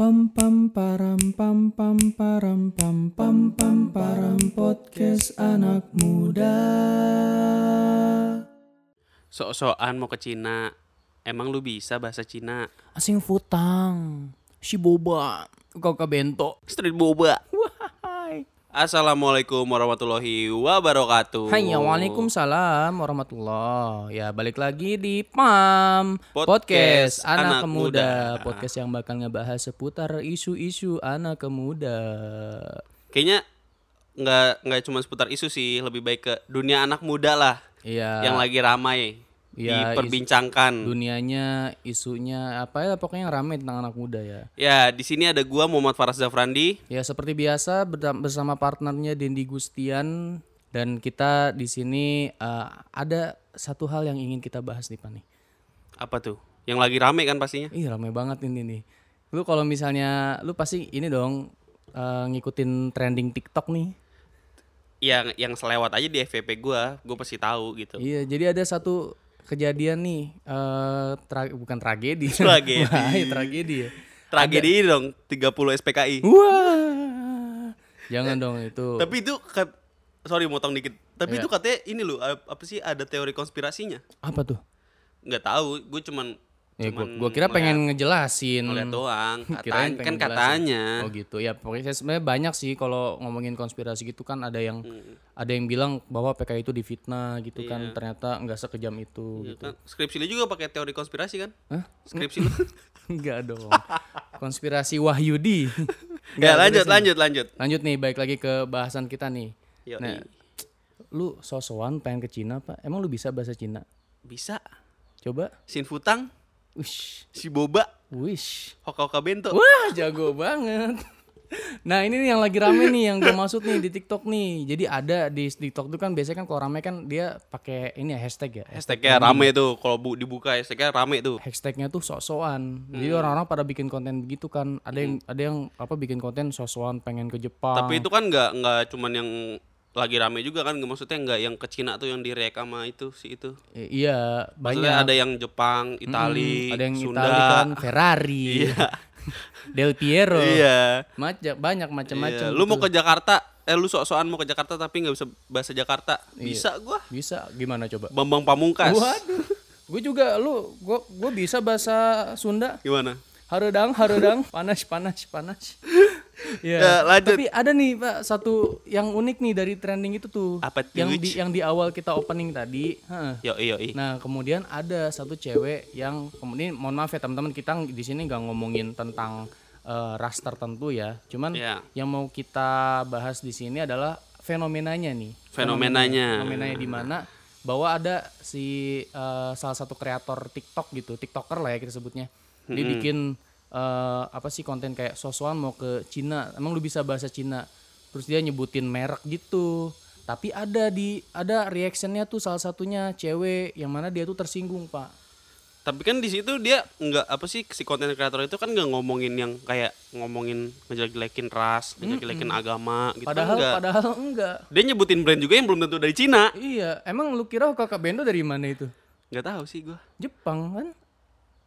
Pam pam param pam pam param pam pam pam param podcast anak muda. Sok-sokan mau ke Cina. Emang lu bisa bahasa Cina? Asing futang. Si boba. Kau ke bento. Street boba. Assalamualaikum warahmatullahi wabarakatuh. Hai, waalaikumsalam warahmatullah. Ya, balik lagi di PAM Podcast Anak, Anak Muda. Muda. Podcast yang bakal ngebahas seputar isu-isu anak muda. Kayaknya nggak nggak cuma seputar isu sih, lebih baik ke dunia anak muda lah Iya. yang lagi ramai Iya, diperbincangkan. dunianya, isunya apa ya pokoknya yang ramai tentang anak muda ya. Ya, di sini ada gua Muhammad Faraz Zafrandi. Ya seperti biasa bersama partnernya Dendi Gustian dan kita di sini eh, ada satu hal yang ingin kita bahas nih Pak nih. Apa tuh? Yang lagi rame kan pastinya? Ih ramai banget ini nih. Lu kalau misalnya lu pasti ini dong eh, ngikutin trending TikTok nih. Yang yang selewat aja di FVP gua, gua pasti tahu gitu. Iya, jadi ada satu kejadian nih eh tra- bukan tragedi. Tragedi. Wah, iya, tragedi ya. Tragedi ini dong 30 SPKI. Wah. Jangan dong itu. Tapi itu sorry motong dikit. Tapi Iya. itu katanya ini loh ap- apa sih ada teori konspirasinya? apa tuh? Nggak tahu, gue cuman Ya, gua, gua kira pengen ngejelasin. ngeliat doang. Katanya, kan jelasin. katanya. Oh gitu ya. Pokoknya sebenarnya banyak sih kalau ngomongin konspirasi gitu kan ada yang ada yang bilang bahwa PKI itu difitnah gitu kan. Ternyata nggak sekejam itu Iya gitu. kan? Skripsi lu juga pakai teori konspirasi kan? Hah? Skripsi lu. Enggak dong. Konspirasi Wahyudi. ya Nggak, lanjut nih. lanjut lanjut. Lanjut nih baik lagi ke bahasan kita nih. Yoi. Nah, lu sosokan pengen ke Cina Pak? Emang lu bisa bahasa Cina? Bisa. Coba. Sin Futang, Wish. si Boba, Wish. Hoka Hoka Bento. Wah, jago banget. Nah ini nih yang lagi rame nih yang gue maksud nih di TikTok nih. Jadi ada di TikTok tuh kan biasanya kan kalau rame kan dia pakai ini ya hashtag ya. Hashtagnya rame tuh, kalau bu dibuka hashtagnya rame tuh. Hashtagnya tuh sok-sokan. Jadi Hmm. orang-orang pada bikin konten begitu kan. Ada yang ada yang apa bikin konten sok-sokan pengen ke Jepang. Tapi itu kan nggak nggak cuman yang lagi rame juga kan, maksudnya nggak yang ke Cina tuh yang direk sama itu si itu. I- iya Maksudnya banyak. ada yang Jepang, Itali, ada yang Sunda. Itali kan Ferrari, Del Piero, Iya. Macam banyak macam-macam. Iya. Lu mau gitu. ke Jakarta, eh lu sok-sokan mau ke Jakarta tapi nggak bisa bahasa Jakarta. Iya. Bisa gua. bisa gimana coba? Bambang Pamungkas. Waduh. Gue juga lu gua gua bisa bahasa Sunda. Gimana? Haredang, haredang, panas, panas, panas. Ya, Ya, lanjut. Tapi ada nih Pak satu yang unik nih dari trending itu tuh. Apa tuh, Yang di yang di awal kita opening tadi. Heeh. Yo yo Nah kemudian ada satu cewek yang kemudian mohon maaf ya teman-teman kita di sini nggak ngomongin tentang eh, ras tertentu ya. Cuman Iya. yang mau kita bahas di sini adalah fenomenanya nih. Fenomenanya. Fenomenanya di mana bahwa ada si eh, salah satu kreator TikTok gitu, TikToker lah ya kita sebutnya. Dia bikin eh, apa sih konten kayak sosokan mau ke Cina, emang lu bisa bahasa Cina. Terus dia nyebutin merek gitu. Tapi ada di ada reactionnya tuh salah satunya cewek yang mana dia tuh tersinggung pak. Tapi kan di situ dia nggak apa sih si konten kreator itu kan nggak ngomongin yang kayak ngomongin ngejelek-jelekin ras, ngejelek-jelekin agama gitu Padahal kan enggak. padahal enggak. Dia nyebutin brand juga yang belum tentu dari Cina. Iya, emang lu kira kakak Bendo dari mana itu? Nggak tahu sih gua. Jepang kan?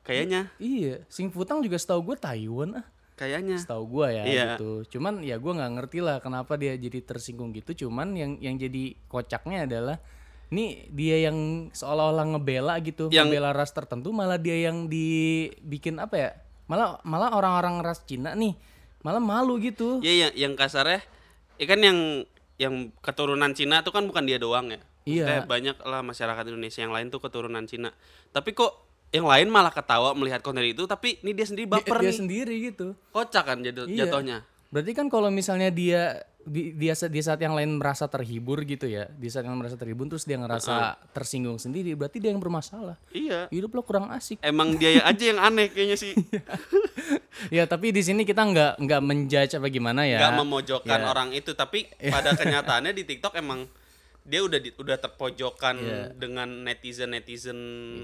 Kayaknya, Iya, Sing Futang juga setahu gue Taiwan ah. kayaknya. Setahu gua ya Iya. gitu. Cuman ya gua nggak ngerti lah kenapa dia jadi tersinggung gitu. Cuman yang yang jadi kocaknya adalah ini dia yang seolah-olah ngebela gitu, Yang- ngebela ras tertentu malah dia yang dibikin apa ya? Malah malah orang-orang ras Cina nih malah malu gitu. Iya yang yang kasarnya, ya kan yang yang keturunan Cina tuh kan bukan dia doang ya. Iya. Maksudnya banyak lah masyarakat Indonesia yang lain tuh keturunan Cina. Tapi kok yang lain malah ketawa melihat konten itu, tapi ini dia sendiri Dia, baper dia nih. sendiri gitu. Kocak kan jatuh, Iya. jatuhnya. Berarti kan kalau misalnya dia di, dia di saat yang lain merasa terhibur gitu ya, di saat yang merasa terhibur terus dia ngerasa tersinggung sendiri, berarti dia yang bermasalah. Iya. Hidup lo kurang asik. Emang dia aja yang aneh kayaknya sih. ya tapi di sini kita nggak nggak menjudge apa gimana ya. Nggak memojokkan Ya. orang itu, tapi pada kenyataannya di TikTok emang dia udah di, udah terpojokkan Iya. dengan netizen netizen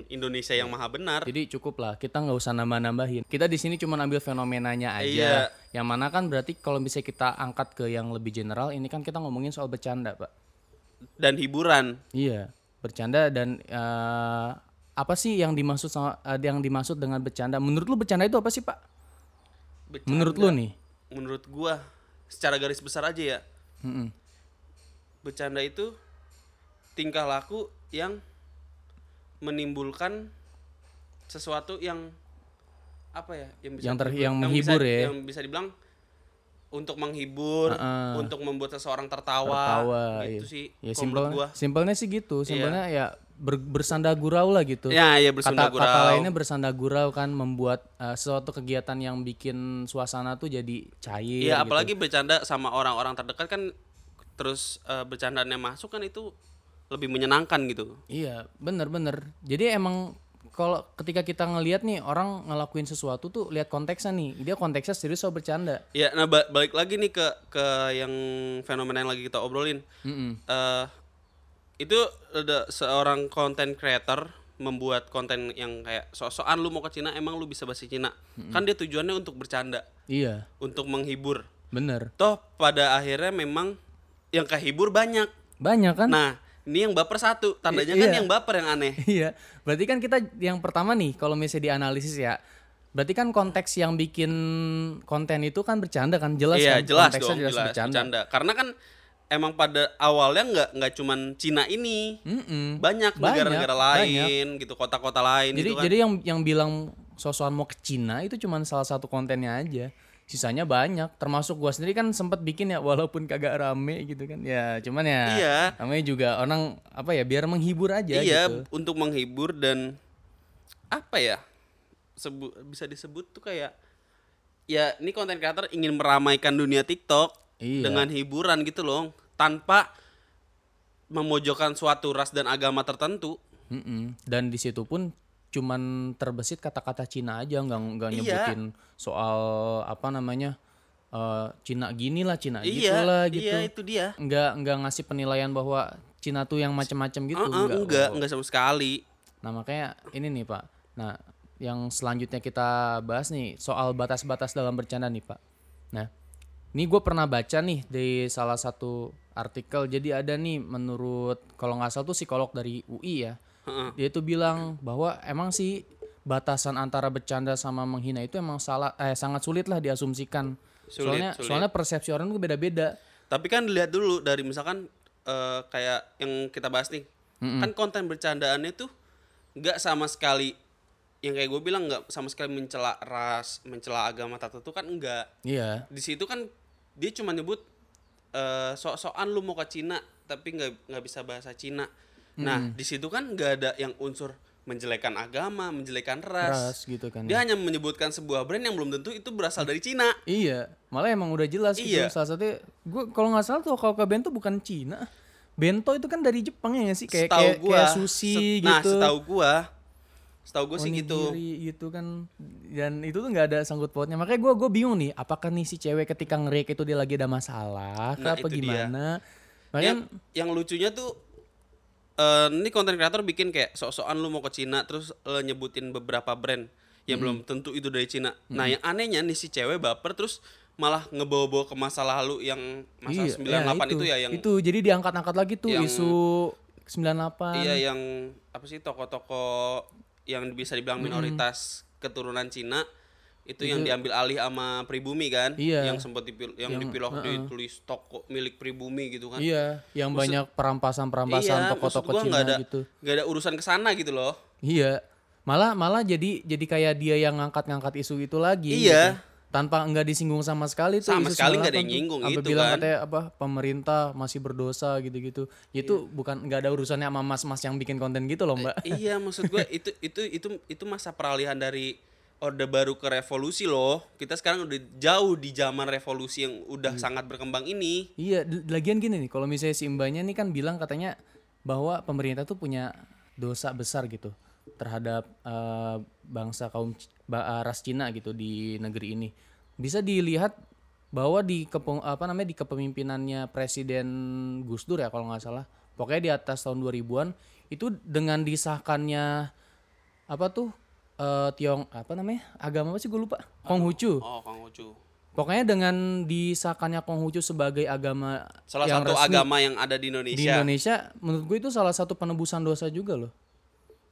Indonesia yang maha benar. Jadi cukup lah, kita nggak usah nambah-nambahin. Kita di sini cuma ambil fenomenanya aja. Iya. Yang mana kan berarti kalau bisa kita angkat ke yang lebih general, ini kan kita ngomongin soal bercanda, Pak. Dan hiburan. Iya, bercanda dan eh, apa sih yang dimaksud sama eh, yang dimaksud dengan bercanda? Menurut lu bercanda itu apa sih, Pak? Bercanda, Menurut lu nih? menurut gua secara garis besar aja ya Mm-mm. bercanda itu tingkah laku yang menimbulkan sesuatu yang apa ya yang bisa Yang ter- yang bisa- menghibur ya. yang bisa dibilang untuk menghibur Heeh. untuk membuat seseorang tertawa, Tertawa, gitu iya. sih Ya simpel, gua simpelnya sih gitu. Simpelnya ya ber, bersanda gurau lah gitu. ya ya kata, bersunda kata gurau lainnya bersanda gurau kan membuat eh, suatu kegiatan yang bikin suasana tuh jadi cair. Iya, gitu. apalagi bercanda sama orang-orang terdekat kan terus eh, bercandaannya masuk kan itu lebih menyenangkan gitu. Iya, bener-bener. Jadi emang kalau ketika kita ngelihat nih orang ngelakuin sesuatu tuh lihat konteksnya nih. Dia konteksnya serius atau bercanda. Ya, nah ba- balik lagi nih ke ke yang fenomena yang lagi kita obrolin. Mm-mm. eh itu ada seorang content creator membuat konten yang kayak sok-sokan lu mau ke Cina emang lu bisa bahasa Cina. Kan dia tujuannya untuk bercanda, Iya, untuk menghibur. bener. Toh pada akhirnya memang yang kehibur banyak. Banyak kan? Nah, ini yang baper satu, tandanya I- kan iya. yang baper yang aneh. Iya, berarti kan kita yang pertama nih kalau misalnya dianalisis ya, berarti kan konteks yang bikin konten itu kan bercanda kan jelas iya kan jelas konteksnya dong jelas, jelas bercanda. bercanda. karena kan emang pada awalnya nggak nggak cuman Cina ini Mm-mm. banyak Banyak, negara-negara lain gitu kota-kota lain Jadi gitu kan jadi yang yang bilang sosokan mau ke Cina itu cuman salah satu kontennya aja. Sisanya banyak, termasuk gua sendiri kan sempat bikin ya walaupun kagak rame gitu kan. Ya, cuman ya Iya. namanya juga orang apa ya biar menghibur aja iya gitu. untuk menghibur dan apa ya sebut bisa disebut tuh kayak ya ini konten creator ingin meramaikan dunia TikTok Iya. dengan hiburan gitu loh tanpa memojokkan suatu ras dan agama tertentu Mm-mm. Dan di situ pun cuman terbesit kata-kata Cina aja nggak nggak Iya. nyebutin soal apa namanya eh, Cina gini lah Cina iya gitulah gitu. iya itu dia Nggak nggak ngasih penilaian bahwa Cina tuh yang macam-macam gitu. Uh-uh, nggak. enggak enggak sama sekali Nah makanya ini nih Pak. Nah yang selanjutnya kita bahas nih soal batas-batas dalam bercanda nih Pak. Nah ini gue pernah baca nih di salah satu artikel. Jadi ada nih menurut kalau nggak salah tuh psikolog dari UI ya. Heeh. Dia tuh bilang bahwa emang sih batasan antara bercanda sama menghina itu emang salah eh sangat sulit lah diasumsikan. Sulit, soalnya sulit. soalnya persepsi orang tuh beda-beda. Tapi kan dilihat dulu dari misalkan eh, kayak yang kita bahas nih, kan konten bercandaannya tuh nggak sama sekali yang kayak gue bilang nggak sama sekali mencela ras, mencela agama tertentu kan enggak. Iya. Di situ kan dia cuma nyebut eh, sok-sokan lu mau ke Cina tapi nggak nggak bisa bahasa Cina. Nah di situ kan nggak ada yang unsur menjelekan agama, menjelekan ras. Ras gitu kan. Dia hanya menyebutkan sebuah brand yang belum tentu itu berasal dari Cina. Iya, malah emang udah jelas gitu. Iya. Salah satu gue kalau nggak salah tuh kalau ke bento bukan Cina. Bento itu kan dari Jepang ya sih kayak Setahu kayak, gua, kayak sushi set- gitu. Nah, setahu gua, setahu gua sih gitu. Gitu kan dan itu tuh nggak ada sangkut pautnya makanya gue gue bingung nih apakah nih si cewek ketika ngerik itu dia lagi ada masalah Nah, apa itu dia. gimana makanya Yang yang lucunya tuh eh ini konten kreator bikin kayak sok-sokan lu mau ke Cina terus lo nyebutin beberapa brand yang belum tentu itu dari Cina. Nah, yang anehnya nih si cewek baper terus malah ngebawa-bawa ke masa lalu yang masa 98 itu, ya yang itu jadi diangkat-angkat lagi tuh yang- isu 98 iya yang apa sih toko-toko yang bisa dibilang minoritas keturunan Cina itu yang diambil alih sama pribumi kan Iya. yang sempat dipil yang, dipilih ditulis toko milik pribumi gitu kan iya yang banyak perampasan-perampasan Iya, toko-toko maksud Cina nggak ada, gitu nggak ada urusan ke sana gitu loh. Iya. Malah malah jadi jadi kayak dia yang ngangkat-ngangkat isu itu lagi. Iya. gitu. Tanpa enggak disinggung sama sekali tuh. Sama isu sekali nggak ada 98 yang nyinggung itu bilang kan. katanya apa pemerintah masih berdosa gitu-gitu. Itu Iya. bukan nggak ada urusannya sama mas-mas yang bikin konten gitu loh, Mbak. iya, maksud gue itu itu itu itu masa peralihan dari orde baru ke revolusi loh. Kita sekarang udah jauh di zaman revolusi yang udah sangat berkembang ini. Iya, lagian gini nih, kalau misalnya si mbaknya nih kan bilang katanya bahwa pemerintah tuh punya dosa besar gitu terhadap eh, bangsa kaum eh, ras Cina gitu di negeri ini. Bisa dilihat bahwa di kepe- apa namanya di kepemimpinannya Presiden Gus Dur ya kalau nggak salah, pokoknya di atas tahun 2000-an itu dengan disahkannya apa tuh eh, Tiong apa namanya agama apa sih gue lupa Konghucu. Oh, Kang Ucu. Pokoknya dengan disahkannya Konghucu sebagai agama Salah yang satu resmi agama yang ada di di Indonesia. Indonesia, menurut gue itu salah satu penebusan dosa juga loh.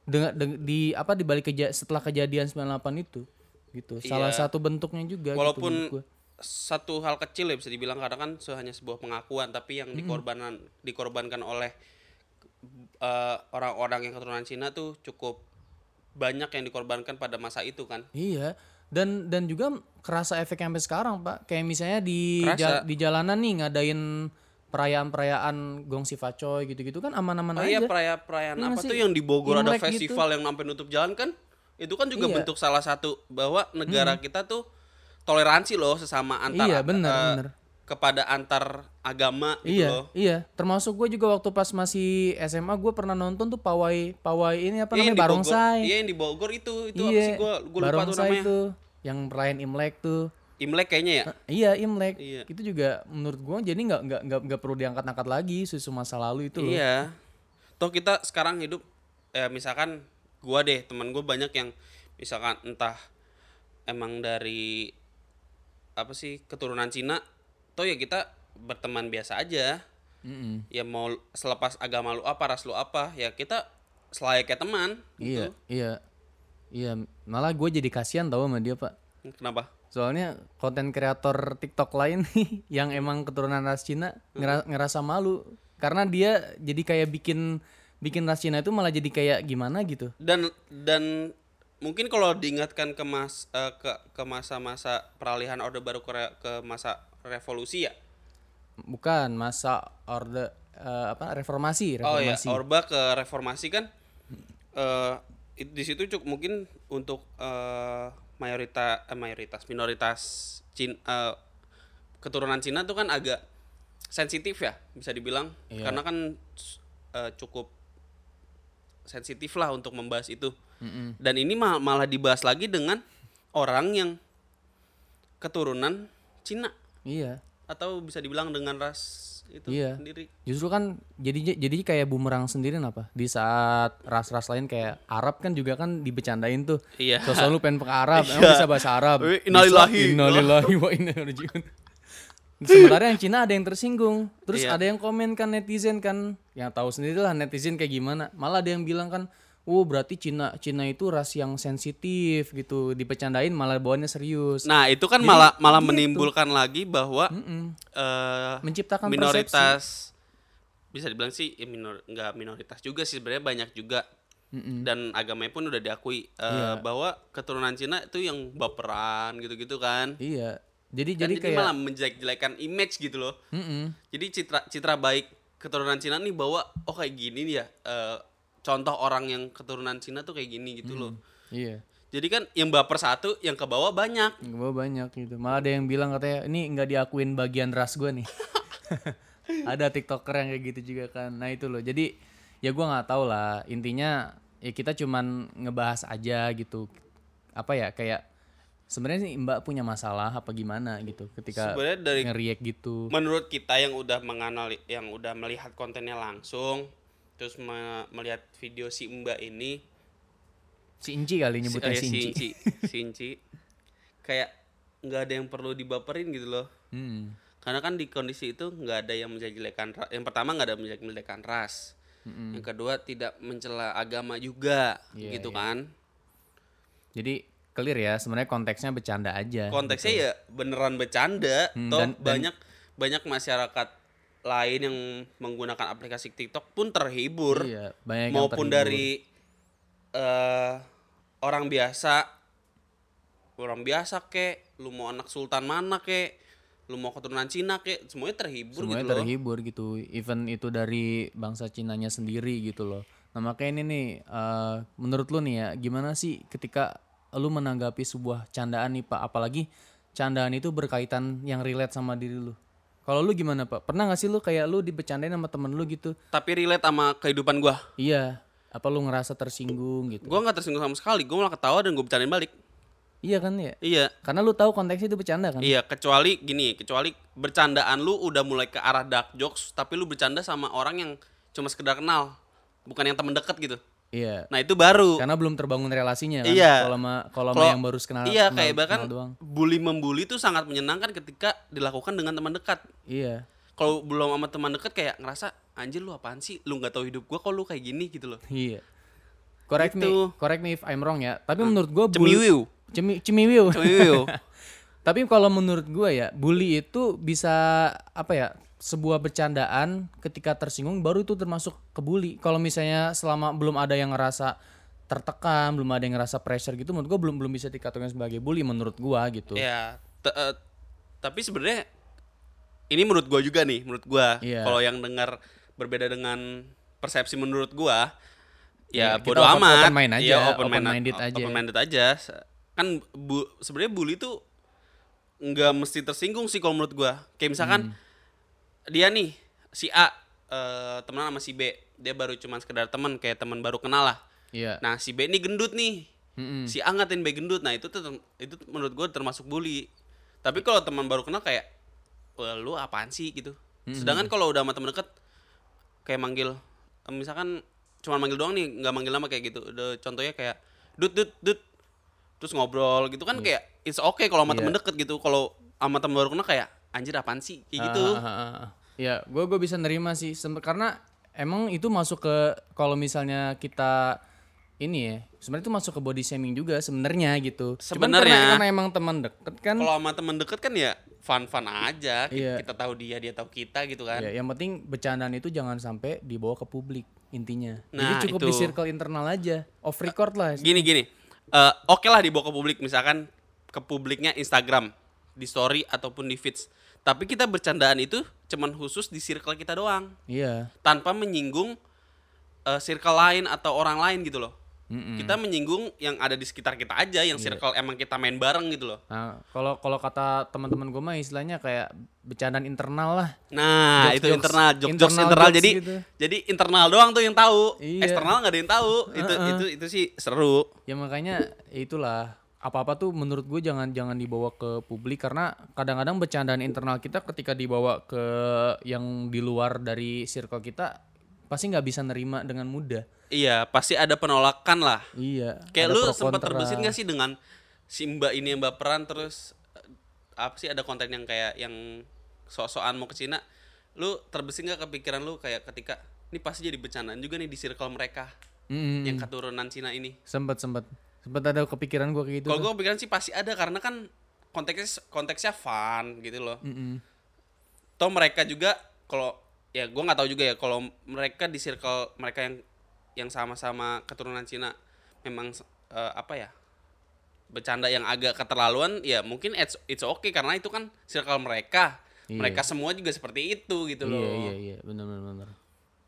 Dengan deng- di apa di balik keja- setelah kejadian 98 itu. gitu. Salah Iya. satu bentuknya juga gitu Walaupun gua. satu hal kecil ya bisa dibilang karena kan hanya sebuah pengakuan tapi yang Hmm. dikorbanan dikorbankan oleh eh, orang-orang yang keturunan Cina tuh cukup banyak yang dikorbankan pada masa itu kan. Iya. Dan dan juga kerasa efek sampai sekarang, Pak. Kayak misalnya di Kerasa. ja- di jalanan nih ngadain perayaan-perayaan Gong Si Facoy gitu-gitu kan aman-aman Oh aja. iya perayaan perayaan Iya apa nggak tuh sih? yang di Bogor ada Imlek gitu. festival yang sampai nutup jalan kan? Itu kan juga Iya. bentuk salah satu bahwa negara kita tuh toleransi loh sesama antar Iya, bener, eh, bener. Kepada antar agama gitu Iya, loh. iya. Termasuk gue juga waktu pas masih SMA gue pernah nonton tuh pawai pawai ini apa Iya, namanya barongsai. Iya yang di Bogor itu itu apa Iya, sih gua gua lupa tuh barongsai namanya. tuh yang perayaan Imlek tuh. Imlek kayaknya ya. Eh, Iya Imlek. Iya. Itu juga menurut gua jadi nggak nggak nggak nggak perlu diangkat-angkat lagi susu masa lalu itu loh. Iya. Toh kita sekarang hidup eh misalkan gua deh, teman gua banyak yang misalkan entah emang dari apa sih keturunan Cina, toh ya kita berteman biasa aja. Mm-mm. Ya mau selepas agama lu apa, ras lu apa, ya kita selayaknya teman. Iya, gitu. iya. Iya, malah gue jadi kasihan tau sama dia, Pak. Kenapa? Soalnya konten kreator TikTok lain nih yang emang keturunan ras Cina ngera- ngerasa malu karena dia jadi kayak bikin bikin ras Cina itu malah jadi kayak gimana gitu. Dan dan mungkin kalau diingatkan ke mas eh, ke ke masa-masa peralihan orde baru ke, ke masa revolusi ya. Bukan masa orde eh, apa reformasi, Oh ya, reformasi. Orba ke reformasi kan eh it- di situ cukup mungkin untuk eh mayoritas eh, mayoritas minoritas Cina eh, keturunan Cina tuh kan agak sensitif ya bisa dibilang Iya. karena kan eh, cukup sensitif lah untuk membahas itu Mm-mm. dan ini ma- malah dibahas lagi dengan orang yang keturunan Cina Iya. atau bisa dibilang dengan ras itu Iya. sendiri Justru kan jadi jadi kayak bumerang sendiri apa? Di saat ras-ras lain kayak Arab kan juga kan dibecandain tuh. Iya. Sosok lu pengen ke Arab, emang Iya. bisa bahasa Arab. Innalillahi. Innalillahi wa inna ilaihi raji'un. Sebenarnya yang Cina ada yang tersinggung. Terus Iya. ada yang komen kan netizen kan, yang tahu sendiri lah netizen kayak gimana. Malah ada yang bilang kan, "Oh, berarti Cina Cina itu ras yang sensitif gitu." Dipecandain malah bawaannya serius. Nah itu kan malah malah menimbulkan lagi bahwa Mm-mm. eh, Menciptakan persepsi. minoritas bisa dibilang sih ya minor nggak minoritas juga sih sebenarnya banyak juga Mm-mm. dan agamanya pun udah diakui eh, Iya. bahwa keturunan Cina itu yang baperan gitu-gitu kan. Iya. Jadi Kan jadi jadi kayak malah menjelek-jelekan image gitu loh. Mm-mm. Jadi citra citra baik keturunan Cina nih bahwa oh kayak gini ya. eh, contoh orang yang keturunan Cina tuh kayak gini gitu loh. Iya. Jadi kan yang baper satu, yang ke bawah banyak. Gue banyak gitu. Malah ada yang bilang katanya ini nggak diakuin bagian ras gue nih. ada tiktoker yang kayak gitu juga kan. Nah itu loh. Jadi ya gua nggak tahu lah. Intinya ya kita cuman ngebahas aja gitu. Apa ya kayak sebenarnya sih Mbak punya masalah apa gimana gitu ketika Sebenarnya dari nge-react gitu. menurut kita yang udah menganali yang udah melihat kontennya langsung terus me- melihat video si Mbak ini Si Inci kali nyebutnya si Inci. Inci si Inci kayak nggak ada yang perlu dibaperin gitu loh Hmm. karena kan di kondisi itu nggak ada yang menjelek-jelekan ra- yang pertama nggak ada menjelek-jelekan ras yang kedua tidak mencela agama juga Iya, gitu iya. kan Jadi clear ya sebenarnya konteksnya bercanda aja. konteksnya ya beneran bercanda Hmm, toh dan- dan- banyak banyak masyarakat lain yang menggunakan aplikasi TikTok pun terhibur. Iya, banyak yang maupun terhibur. dari eh orang biasa. Orang biasa kek lu mau anak sultan mana kek lu mau keturunan Cina kek semuanya terhibur semuanya gitu loh. terhibur gitu. Even itu dari bangsa Cinanya sendiri gitu loh. Nah makanya ini nih eh, menurut lu nih ya gimana sih ketika lu menanggapi sebuah candaan nih pak? Apalagi candaan itu berkaitan yang relate sama diri lu kalau lu gimana pak? Pernah gak sih lu kayak lu dibecandain sama temen lu gitu? Tapi relate sama kehidupan gua. Iya. Apa lu ngerasa tersinggung gitu? Gua nggak tersinggung sama sekali. Gua malah ketawa dan gua bercandain balik. Iya kan ya? Iya. Karena lu tahu konteksnya itu bercanda kan? Iya, kecuali gini, kecuali bercandaan lu udah mulai ke arah dark jokes, tapi lu bercanda sama orang yang cuma sekedar kenal, bukan yang temen deket gitu. Iya Nah itu baru. karena belum terbangun relasinya kan Iya. kalau sama kalau yang baru kenal iya, kenal- kayak bahkan doang bully membuli itu sangat menyenangkan ketika dilakukan dengan teman dekat. iya Kalau belum sama teman dekat kayak ngerasa anjir lu apaan sih? Lu nggak tahu hidup gua kok lu kayak gini gitu loh. Iya. Correct Gitu. me, correct me if I'm wrong ya. Tapi menurut gue Cemiwiu. Cemi, cemiwiu. Wiu. Tapi kalau menurut gue ya, bully itu bisa apa ya? Sebuah bercandaan ketika tersinggung baru itu termasuk ke bully. Kalau misalnya selama belum ada yang ngerasa tertekan, belum ada yang ngerasa pressure gitu, menurut gue belum belum bisa dikatakan sebagai bully menurut gua gitu. Ya, eh, tapi sebenarnya ini menurut gua juga nih, menurut gua. Iya. Kalau yang dengar berbeda dengan persepsi menurut gua, ya Iya, kita bodo open- amat. open mind aja, Iya, open, open mind, minded aja. Open minded aja. Kan bu, sebenarnya bully tuh nggak mesti tersinggung sih kalau menurut gua. Kayak misalkan Hmm. Dia nih si A eh, temenan sama si B, dia baru cuman sekedar teman kayak teman baru kenal lah. Iya. Nah, si B ini gendut nih. Mm-mm. Si A ngatain B gendut. Nah, itu tuh itu menurut gue termasuk bully. Tapi kalau teman baru kenal kayak lu apaan sih gitu. Sedangkan kalau udah sama temen deket kayak manggil misalkan cuma manggil doang nih, nggak manggil nama kayak gitu. Udah contohnya kayak dut dut dut terus ngobrol gitu kan kayak it's okay kalau sama temen Iya. deket gitu. Kalau sama temen baru kenal kayak anjir apaan sih kayak gitu. Ah, ah, ah. Ya, gue gue bisa nerima sih karena emang itu masuk ke kalau misalnya kita ini ya, sebenarnya itu masuk ke body shaming juga sebenarnya gitu. Sebenarnya. karena, karena emang teman deket kan. Kalau sama temen deket kan ya fun-fun aja. Ki- Iya. Kita tahu dia, dia tahu kita gitu kan. Ya, yang penting bercandaan itu jangan sampai dibawa ke publik intinya. Nah, Jadi cukup di itu. circle internal aja, off record lah. gini gini Eh, oke lah dibawa ke publik misalkan ke publiknya Instagram di story ataupun di feeds. Tapi kita bercandaan itu cuman khusus di circle kita doang. Iya. tanpa menyinggung eh, circle lain atau orang lain gitu loh. Mm-mm. kita menyinggung yang ada di sekitar kita aja yang circle emang kita main bareng gitu loh. Nah, kalau kalau kata teman-teman gue mah istilahnya kayak bercandaan internal lah. nah Jokes- itu jokes- internal jokes jokes internal internal. jokes jadi gitu. jadi internal doang tuh yang tahu. Iya. eksternal nggak ada yang tahu. Itu itu itu sih seru. Ya makanya ya itulah apa-apa tuh menurut gue jangan jangan dibawa ke publik karena kadang-kadang bercandaan internal kita ketika dibawa ke yang di luar dari circle kita pasti nggak bisa nerima dengan mudah. iya pasti ada penolakan lah Iya. Kayak lu sempat terbesit gak sih dengan si mbak ini yang baperan terus eh, apa sih ada konten yang kayak yang sok-sokan mau ke Cina lu terbesit gak kepikiran lu kayak ketika ini pasti jadi bercandaan juga nih di circle mereka Mm-mm. yang keturunan Cina ini Sempet sempet sempet ada kepikiran gue kayak gitu. kalau gue kepikiran sih pasti ada karena kan konteksnya konteksnya fun gitu loh Mm-mm. toh mereka juga kalau ya gue nggak tahu juga ya kalau mereka di circle mereka yang yang sama-sama keturunan Cina memang eh, apa ya bercanda yang agak keterlaluan ya mungkin it's it's okay karena itu kan circle mereka Iya. mereka semua juga seperti itu gitu loh Iya iya iya benar benar benar.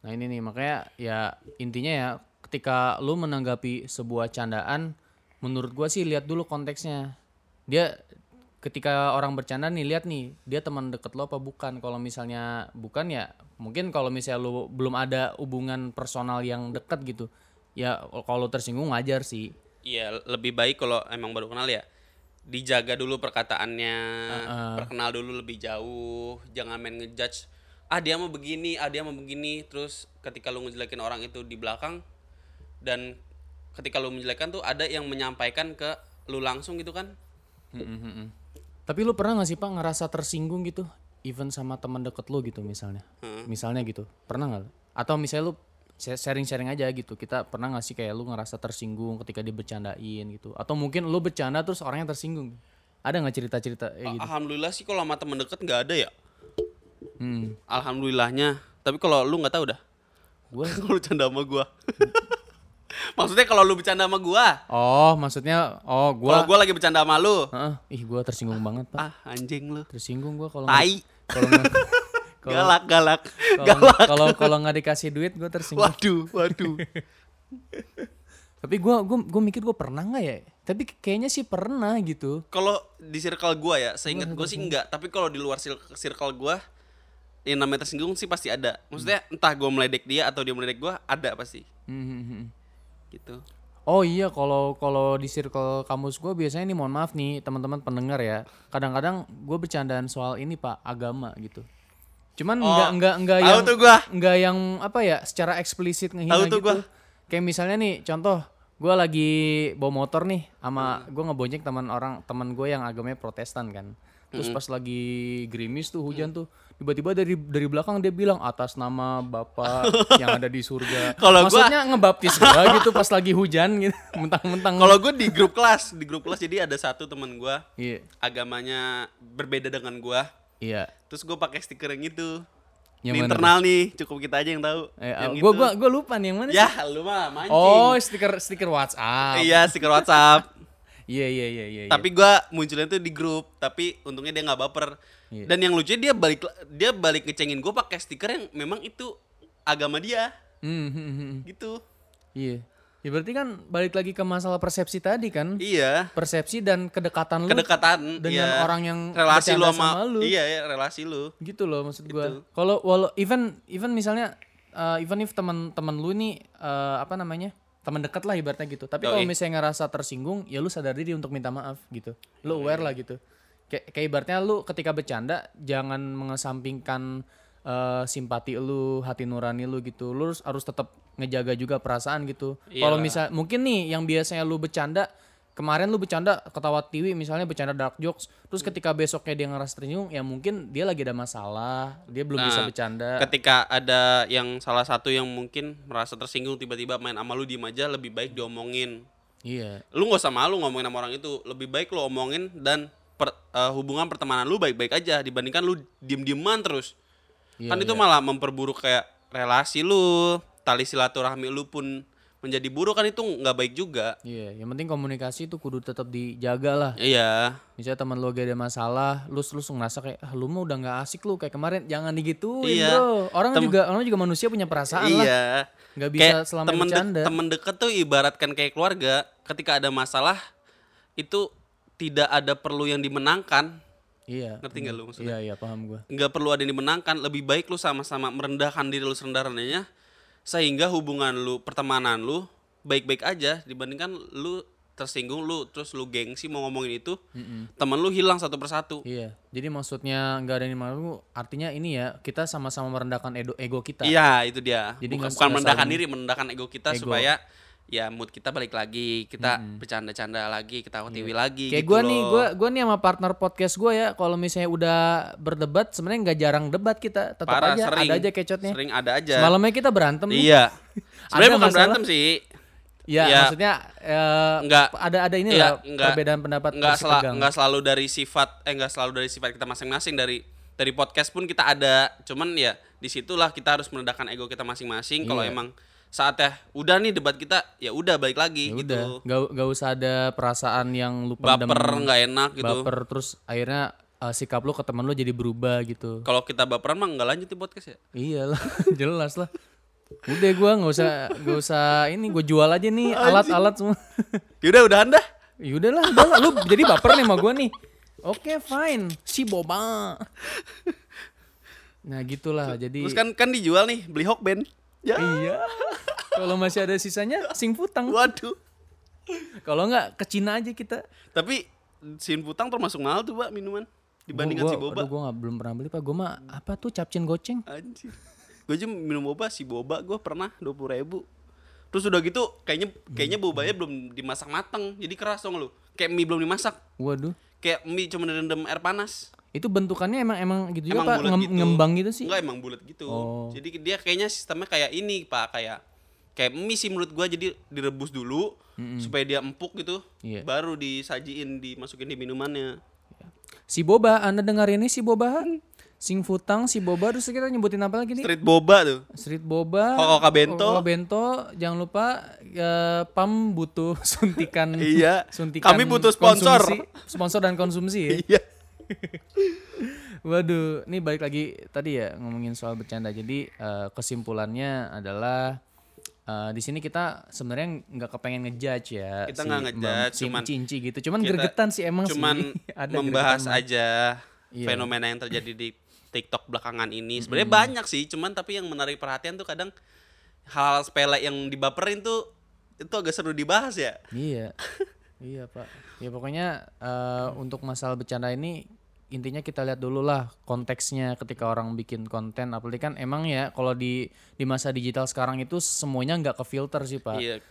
Nah ini nih makanya ya intinya ya ketika lu menanggapi sebuah candaan, menurut gua sih lihat dulu konteksnya. Dia ketika orang bercanda nih lihat nih dia teman deket lo apa bukan. Kalau misalnya bukan ya mungkin kalau misalnya lu belum ada hubungan personal yang deket gitu, ya kalau tersinggung wajar sih. Iya lebih baik kalau emang baru kenal ya dijaga dulu perkataannya perkenal dulu lebih jauh jangan main ngejudge ah dia mau begini ah dia mau begini terus ketika lu ngejelekin orang itu di belakang dan ketika lu menjelekkan tuh ada yang menyampaikan ke lu langsung gitu kan? Tapi lu pernah gak sih pak ngerasa tersinggung gitu, even sama teman deket lu gitu misalnya, misalnya gitu, pernah nggak? Atau misalnya lu sh- sharing-sharing aja gitu, kita pernah gak sih kayak lu ngerasa tersinggung ketika dia bercandain gitu? Atau mungkin lu bercanda terus orangnya tersinggung? Ada nggak cerita-cerita kayak gitu? alhamdulillah sih kalau sama temen deket nggak ada ya. Hmm, alhamdulillahnya. Tapi kalau lu nggak tahu dah. Gua- kalau lu bercanda sama gua maksudnya kalau lu bercanda sama gua? Oh maksudnya, oh kalau gua, gua lagi bercanda sama lu? Heeh, ih gua tersinggung banget pak, ah anjing lu. Tersinggung gua kalau tai. kalau kalau galak galak. Kalau kalau nggak dikasih duit gua tersinggung. waduh waduh. Tapi gua gua gua mikir gua pernah nggak ya? Tapi kayaknya sih pernah gitu. kalau di circle gua ya seingat gua sih enggak tapi kalau di luar cir- circle gua yang namanya tersinggung sih pasti ada. Maksudnya entah gua meledek dia atau dia meledek gua ada pasti. Hmm, hmm, hmm. Gitu Oh iya kalau kalau di circle kamus gue biasanya nih mohon maaf nih teman-teman pendengar ya. Kadang-kadang gue bercandaan soal ini pak agama gitu. Cuman Oh, nggak nggak yang tuh gua. nggak yang apa ya secara eksplisit ngehina Tahu gitu. tuh gua. Kayak misalnya nih contoh gue lagi bawa motor nih sama gue ngebonceng teman orang teman gue yang agamanya Protestan kan. Terus pas lagi gerimis tuh hujan tuh tiba-tiba dari dari belakang dia bilang atas nama Bapak yang ada di surga. Kalau gua- Maksudnya ngebaptis gue gitu pas lagi hujan gitu, mentang-mentang. Kalau gue di grup kelas, di grup kelas jadi ada satu teman gue Iya. agamanya berbeda dengan gue. Iya. Terus gue pakai stiker yang itu. Yang Ini internal nih, cukup kita aja yang tahu. Eh, yang gua, itu. gua gua lupa nih yang mana sih? Ya, lu mah mancing. Oh, stiker stiker WhatsApp. Iya, stiker WhatsApp. Iya iya iya iya. iya. tapi gua munculnya tuh di grup, tapi untungnya dia nggak baper. Iya. Dan yang lucunya dia balik dia balik ngecengin gue pakai stiker yang memang itu agama dia, Hmm, hmm, hmm, hmm. gitu. Iya. Ya berarti kan balik lagi ke masalah persepsi tadi kan? Iya. Persepsi dan kedekatan lu Kedekatan dengan iya. orang yang relasi lu sama, sama lu. Iya, iya, relasi lu. gitu loh maksud gua. Kalau walau even even misalnya uh, even if teman-teman lu nih uh, apa namanya? Teman dekat lah ibaratnya gitu. Tapi kalau misalnya ngerasa tersinggung, ya lu sadar diri untuk minta maaf gitu. Lu aware lah gitu. Kayak kayak ibaratnya lu ketika bercanda jangan mengesampingkan uh, simpati lu, hati nurani lu gitu. Lu harus, harus tetap ngejaga juga perasaan gitu. Kalau misal mungkin nih yang biasanya lu bercanda kemarin lu bercanda ketawa tiwi misalnya bercanda dark jokes. Terus ketika besoknya dia ngerasa tersinggung ya mungkin dia lagi ada masalah. Dia belum bisa Nah, bercanda. Ketika ada yang salah satu yang mungkin merasa tersinggung tiba-tiba main sama lu diem aja lebih baik diomongin. iya. Lu nggak usah malu ngomongin sama orang itu, lebih baik lu omongin dan per- eh, hubungan pertemanan lu baik-baik aja dibandingkan lu diem-dieman terus. Iya, kan itu malah memperburuk kayak relasi lu, tali silaturahmi lu pun menjadi buruk kan itu nggak baik juga. iya yang penting komunikasi itu kudu tetap dijaga lah Iya. misalnya teman lu lagi ada masalah lu lu ngerasa kayak ah, lu mah udah nggak asik lu kayak kemarin jangan digituin Iya. bro orang Tem- juga orang juga manusia punya perasaan lah Iya. nggak bisa Kayak selama temen, bercanda temen deket tuh ibaratkan kayak keluarga. Ketika ada masalah itu tidak ada perlu yang dimenangkan. iya Ngerti nggak lu maksudnya? iya iya paham gua nggak perlu ada yang dimenangkan lebih baik lu sama-sama merendahkan diri lu serendah-rendahnya sehingga hubungan lu pertemanan lu baik-baik aja dibandingkan lu tersinggung lu terus lu gengsi mau ngomongin itu teman lu hilang satu persatu Iya, jadi maksudnya nggak ada yang malu, artinya ini ya kita sama-sama merendahkan ego, ego kita. iya itu dia Jadi bukan, bukan merendahkan diri merendahkan ego kita Ego. supaya ya mood kita balik lagi kita bercanda-canda lagi kita TV lagi Kayak gitu gue nih, gue gua nih sama partner podcast gue ya, kalau misalnya udah berdebat, sebenarnya nggak jarang debat kita, tetap parah aja sering ada aja kecotnya. sering ada aja Semalamnya kita berantem. iya sebenarnya bukan masalah? berantem sih Ya, Iya. maksudnya eh, Nggak. ada ada ini Iya, lah nggak- perbedaan pendapat nggak bersih sela- tegang. nggak selalu dari sifat eh nggak selalu dari sifat kita masing-masing dari dari podcast pun kita ada cuman ya di situlah kita harus merendahkan ego kita masing-masing kalau Iya. emang saatnya udah nih debat kita ya udah balik lagi Ya gitu udah, nggak nggak usah ada perasaan yang lu pendem, baper nggak enak gitu baper terus akhirnya eh, sikap lu ke teman lu jadi berubah gitu. kalau kita baperan mah nggak lanjut di podcast ya Iyalah, jelas lah. Udah gua nggak usah nggak usah ini gue jual aja nih alat-alat semua. yaudah udah anda ya udahlah, udahlah lu jadi baper nih sama gua nih. Oke, fine. Si boba. Nah, gitulah. Jadi terus kan kan dijual nih beli Hokben ya iya. Kalau masih ada sisanya sing putang. waduh Kalau nggak ke Cina aja kita. tapi sin putang termasuk mahal tuh pak minuman dibandingkan Gua- si gua- boba Aduh, gua nggak belum pernah beli Pak. Gua mah apa tuh capcin goceng? Anjir. Gue aja minum boba si boba gue pernah dua puluh ribu. Terus udah gitu kayaknya kayaknya bobanya belum dimasak mateng jadi keras dong lu. Kayak mie belum dimasak. Waduh. Kayak mie cuma direndam air panas. Itu bentukannya emang emang gitu juga Emang Pak, Ngem- gitu. ngembang gitu sih. Enggak emang bulat gitu. Oh. Jadi dia kayaknya sistemnya kayak ini pak kayak kayak mie sih menurut gua jadi direbus dulu supaya dia empuk gitu. Iya. Baru disajiin dimasukin di minumannya. Si Boba, Anda dengar ini si Boba? Sing Futang, si Boba, terus kita nyebutin apa lagi nih? Street boba tuh. Street Boba, Hoka Bento. Hoka Bento, jangan lupa ya, PAM butuh suntikan. Iya. suntikan Kami butuh sponsor. konsumsi- sponsor dan konsumsi ya. Iya. Waduh, ini balik lagi tadi ya ngomongin soal bercanda. Jadi eh, kesimpulannya adalah eh, di sini kita sebenarnya nggak kepengen ngejudge ya. Kita si nggak Mbak- ngejudge, si cuman Cinci gitu. Cuman kita gregetan sih emang cuman sih. Ada membahas gregetan. aja Iya. fenomena yang terjadi di TikTok belakangan ini. Sebenarnya banyak sih, cuman tapi yang menarik perhatian tuh kadang hal sepele yang dibaperin tuh itu agak seru dibahas ya. Iya. iya, Pak. Ya pokoknya eh, untuk masalah bercanda ini intinya kita lihat dulu lah konteksnya ketika orang bikin konten apalagi kan emang ya kalau di di masa digital sekarang itu semuanya nggak ke filter sih, Pak. Iya.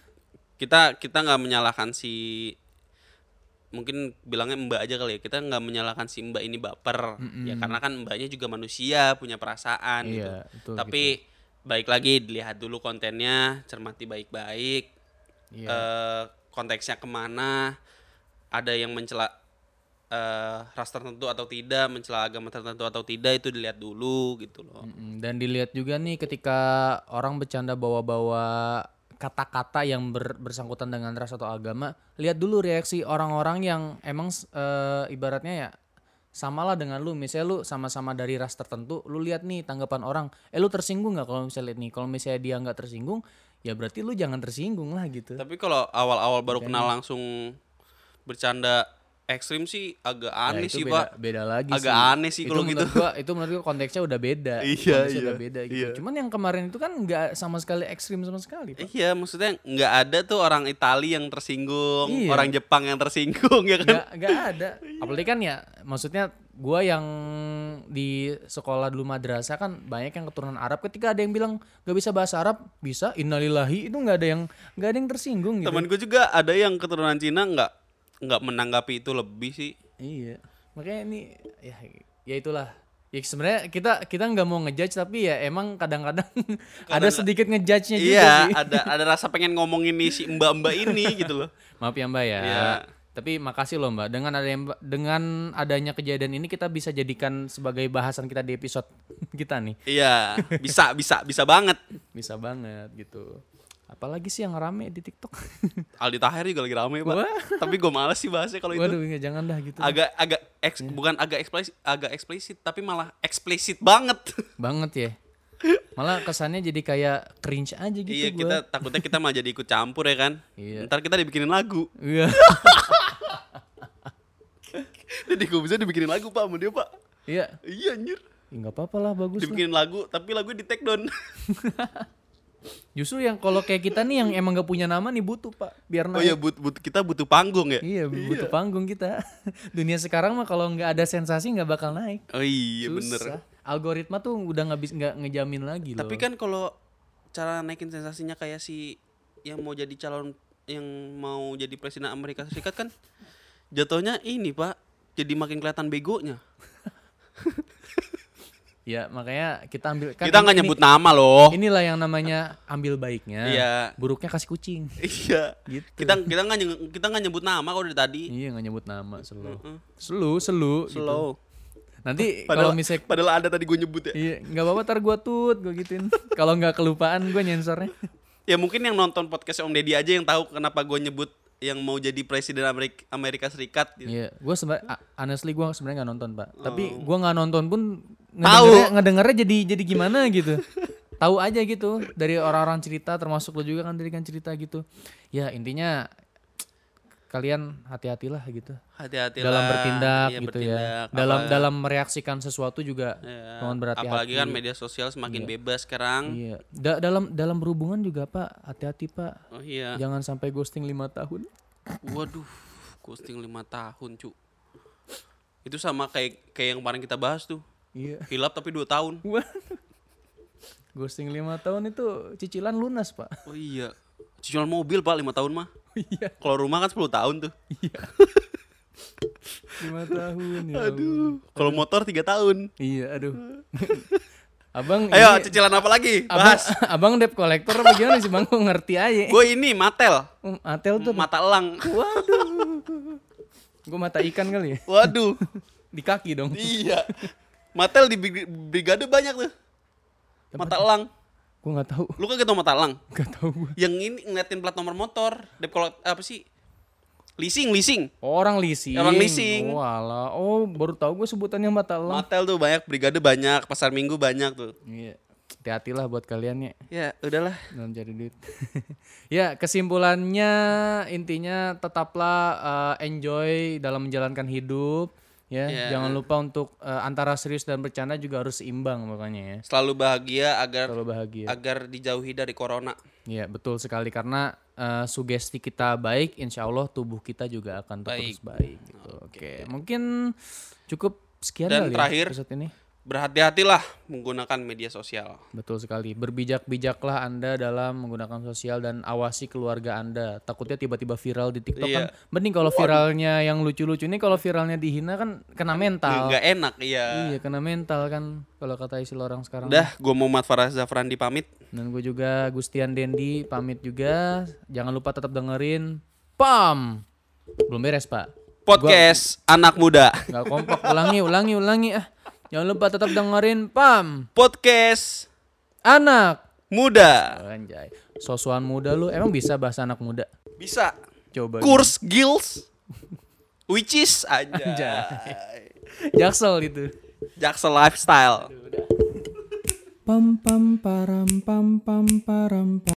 kita kita nggak menyalahkan si mungkin bilangnya mbak aja kali ya kita nggak menyalahkan si mbak ini baper ya karena kan mbaknya juga manusia punya perasaan gitu Iya, betul tapi baik lagi dilihat dulu kontennya cermati baik-baik Iya. eh, konteksnya ke mana ada yang mencela eh, ras tertentu atau tidak mencela agama tertentu atau tidak itu dilihat dulu gitu loh. Dan dilihat juga nih ketika orang bercanda bawa-bawa kata-kata yang ber- bersangkutan dengan ras atau agama, lihat dulu reaksi orang-orang yang emang eh, ibaratnya ya samalah dengan lu. Misalnya lu sama-sama dari ras tertentu, lu lihat nih tanggapan orang. Eh lu tersinggung nggak kalau misalnya lihat nih? Kalau misalnya dia nggak tersinggung, ya berarti lu jangan tersinggung lah gitu. Tapi kalau awal-awal baru kenal langsung bercanda ekstrim sih agak Ya, aneh itu sih, beda, Pak. beda lagi Agak sih. aneh sih Itu kalau menurut gitu. Gua, itu menurut gua konteksnya udah beda. Iya, Konteksnya iya, udah beda gitu. iya. Cuman yang kemarin itu kan nggak sama sekali ekstrim sama sekali. Pak. Iya, maksudnya nggak ada tuh orang Itali yang tersinggung, Iya. orang Jepang yang tersinggung ya kan? Nggak nggak ada. Apalagi kan ya, maksudnya gua yang di sekolah dulu madrasah kan banyak yang keturunan Arab. Ketika ada yang bilang gak bisa bahasa Arab, bisa innalillahi itu nggak ada yang nggak ada yang tersinggung gitu. Temen gue juga ada yang keturunan Cina nggak nggak menanggapi itu lebih sih. Iya. Makanya ini ya ya itulah. Ya sebenarnya kita kita nggak mau ngejudge tapi ya emang kadang-kadang ada sedikit ngejudge-nya juga Iya, sih. ada ada rasa pengen ngomongin nih si mbak-mbak ini gitu loh. Maaf ya Mbak ya. Iya. Tapi makasih loh Mbak. Dengan ada dengan adanya kejadian ini kita bisa jadikan sebagai bahasan kita di episode kita nih. Iya, bisa bisa bisa banget. Bisa banget gitu. Apalagi sih yang rame di TikTok. Aldi Taher juga lagi rame, Pak. Wah. Tapi gue males sih bahasnya kalau itu. Waduh, ya jangan dah gitu. Agak agak eks, bukan agak eksplisit, agak eksplisit tapi malah eksplisit banget. Banget ya. Malah kesannya jadi kayak cringe aja gitu iya, gua. kita takutnya kita malah jadi ikut campur ya kan. Iya. Ntar kita dibikinin lagu. Iya. Jadi gue bisa dibikinin lagu, Pak, sama dia, Pak. Iya. Iya, anjir. Ya, apa-apa lah bagus lah. Dibikinin lagu, tapi lagu di take down. Justru yang kalau kayak kita nih yang emang gak punya nama nih butuh pak biar Oh naik. iya, but, but, kita butuh panggung ya? Iya butuh panggung kita. Dunia sekarang mah kalau nggak ada sensasi nggak bakal naik. Oh iya, bener. Susah. Algoritma tuh udah nggak bisa nggak ngejamin lagi loh. Tapi kan kalau cara naikin sensasinya kayak si yang mau jadi calon yang mau jadi presiden Amerika Serikat kan jatuhnya ini pak jadi makin kelihatan begonya. ya makanya kita ambil kan Kita nggak ini- nyebut nama loh. Inilah yang namanya ambil baiknya. Iya. Buruknya kasih kucing. Iya. Gitu. Kita kita nggak kita nggak nyebut nama kok dari tadi. Iya nggak nyebut nama selu. Selu, selu. gitu. Slow. Nanti kalau misalnya padahal ada tadi gue nyebut ya. Iya, nggak apa-apa tar gua tut, gua gituin. Kalau nggak kelupaan gua nyensornya. Ya mungkin yang nonton podcast Om Deddy aja yang tahu kenapa gue nyebut yang mau jadi presiden Amerika, Amerika Serikat. gitu. Iya, gua sebenarnya a- honestly gua sebenarnya nggak nonton, Pak. Tapi gua nggak nonton pun ngedengernya, ngedengernya jadi jadi gimana gitu. Tahu aja gitu dari orang-orang cerita termasuk lo juga kan dari kan cerita gitu. Ya, intinya kalian hati-hatilah gitu. Hati-hati dalam bertindak Iya, gitu bertindak. ya. Dalam Apa- dalam mereaksikan sesuatu juga Ya, mohon berhati-hati. Apalagi kan media sosial semakin bebas sekarang. Iya. Da- dalam dalam berhubungan juga, Pak, hati-hati, Pak. Oh iya. Jangan sampai ghosting lima tahun. Waduh, ghosting lima tahun cu. Itu sama kayak kayak yang kemarin kita bahas tuh. Iya. Hilap tapi dua tahun. Ghosting lima tahun itu cicilan lunas, Pak. Oh iya. Cicilan mobil pak lima tahun mah. Iya. Kalau rumah kan 10 tahun tuh. lima tahun ya. Aduh. Kalau motor tiga tahun. Iya, aduh. abang Ayo ini- cicilan apa lagi? abang, Bahas. abang debt collector apa gimana sih bang? Kok ngerti aja. Gue ini Matel. Um, Atel tuh, Mata elang. waduh. Gue mata ikan kali ya. Waduh. Di kaki dong. iya. Matel di brig- brigade banyak tuh. Mata elang. Gue nggak tahu. Lu kan tau mata elang? Gak tahu gue. Yang ini ngeliatin plat nomor motor. Debt collect- apa sih? Leasing, leasing. Orang leasing. Orang leasing. Oh, alah. Oh, baru tahu gue sebutannya mata elang. Matel tuh banyak, brigade banyak, pasar minggu banyak tuh. Iya. Hati-hatilah buat kalian ya Ya, udahlah. dalam cari duit. ya, kesimpulannya intinya tetaplah eh, enjoy dalam menjalankan hidup ya. Ya. Jangan lupa untuk eh, antara serius dan bercanda juga harus seimbang makanya ya. Selalu bahagia agar Selalu bahagia. agar dijauhi dari corona. Iya, betul sekali karena eh, sugesti kita baik, insya Allah tubuh kita juga akan terus baik. gitu. Oke, mungkin cukup sekian Dan kali terakhir, ya episode ini. Berhati-hatilah menggunakan media sosial. Betul sekali. Berbijak-bijaklah Anda dalam menggunakan sosial dan awasi keluarga Anda. Takutnya tiba-tiba viral di TikTok Iya. kan. Mending kalau viralnya yang lucu-lucu ini kalau viralnya dihina kan kena mental. Nggak enak, iya. Iya, kena mental kan kalau kata istilah orang sekarang. Udah, gue Muhammad Farah Zafran dipamit. Dan gue juga Gustian Dendi pamit juga. Jangan lupa tetap dengerin PAM. Belum beres, Pak. Podcast anak muda. Gak kompak. Ulangi, ulangi, ulangi ah. Jangan lupa tetap dengerin PAM. Podcast Anak. muda. Anjay. Sosuan muda lu emang bisa bahasa anak muda? Bisa. Coba. Kurs Gills. Which is aja. Anjay. Jaksel itu. Jaksel lifestyle. Pam pam param pam pam param pam.